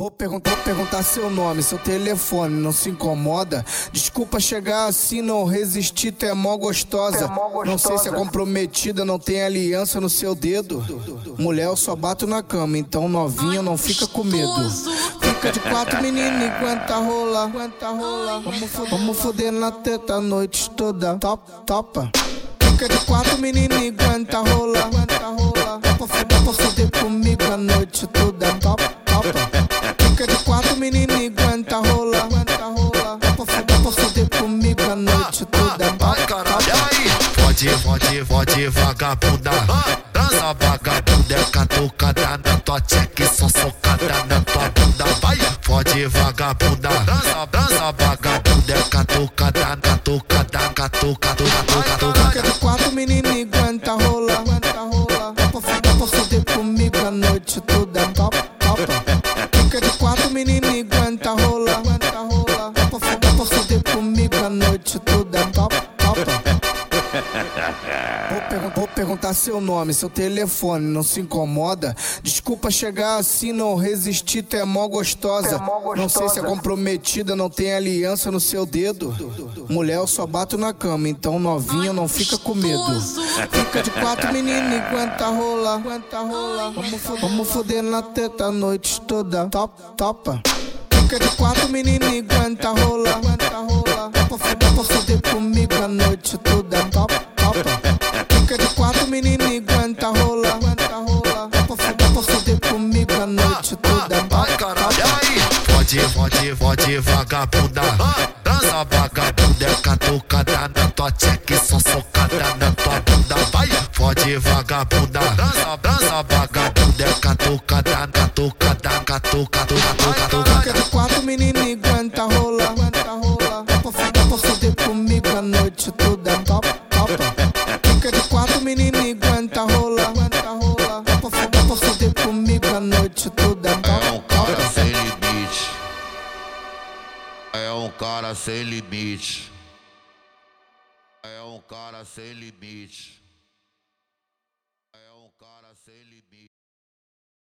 Vou perguntar, perguntar seu nome, seu telefone, não se incomoda? Desculpa chegar assim, não resistir, tu é mó gostosa. É mó gostosa. Não sei se é comprometida, não tem aliança no seu dedo. Mulher, eu só bato na cama, então novinha não fica com medo. Fica de quatro, menina, aguenta rolar, aguenta rolar. Vamos foder, vamos foder na teta a noite toda. Top, topa. Fica de quatro, menina, aguenta rolar, aguenta rolar. Foder, pra foder comigo a noite toda. Fode, fode, fode, vagabunda Dança vagabunda, é catucada na tua tcheque Só socada na tua bunda Vai, fode, vagabunda Dança, dança vagabunda, é catucada, catucada, catucada, catucada Fica de quatro, menina, aguenta rolar, aguenta. Topa, foder, pra foder comigo a noite toda. Top, topa. Fica de quatro, menina, aguenta rolar, aguenta. Topa, foder, pra foder comigo a noite toda. Top, topa. Vou, pergun- vou perguntar seu nome, seu telefone, não se incomoda? Desculpa chegar assim, não resistir, tu é mó gostosa. É mó Não sei se é comprometida, não tem aliança no seu dedo. Mulher, eu só bato na cama, então novinha não fica com medo. Fica de quatro, menina, aguenta rolar, aguenta rolar. Vamos foder, vamos foder na teta a noite toda. Top, topa. Fica de quatro, menina, aguenta rolar, noite toda. Vai caralho, aí? Fode, vagabunda Dança vagabunda, é catucada na tua tcheque Só socada na tua bunda Vai, fode, vagabunda Dança, cara sem limite. É um cara sem limite. É um cara sem limite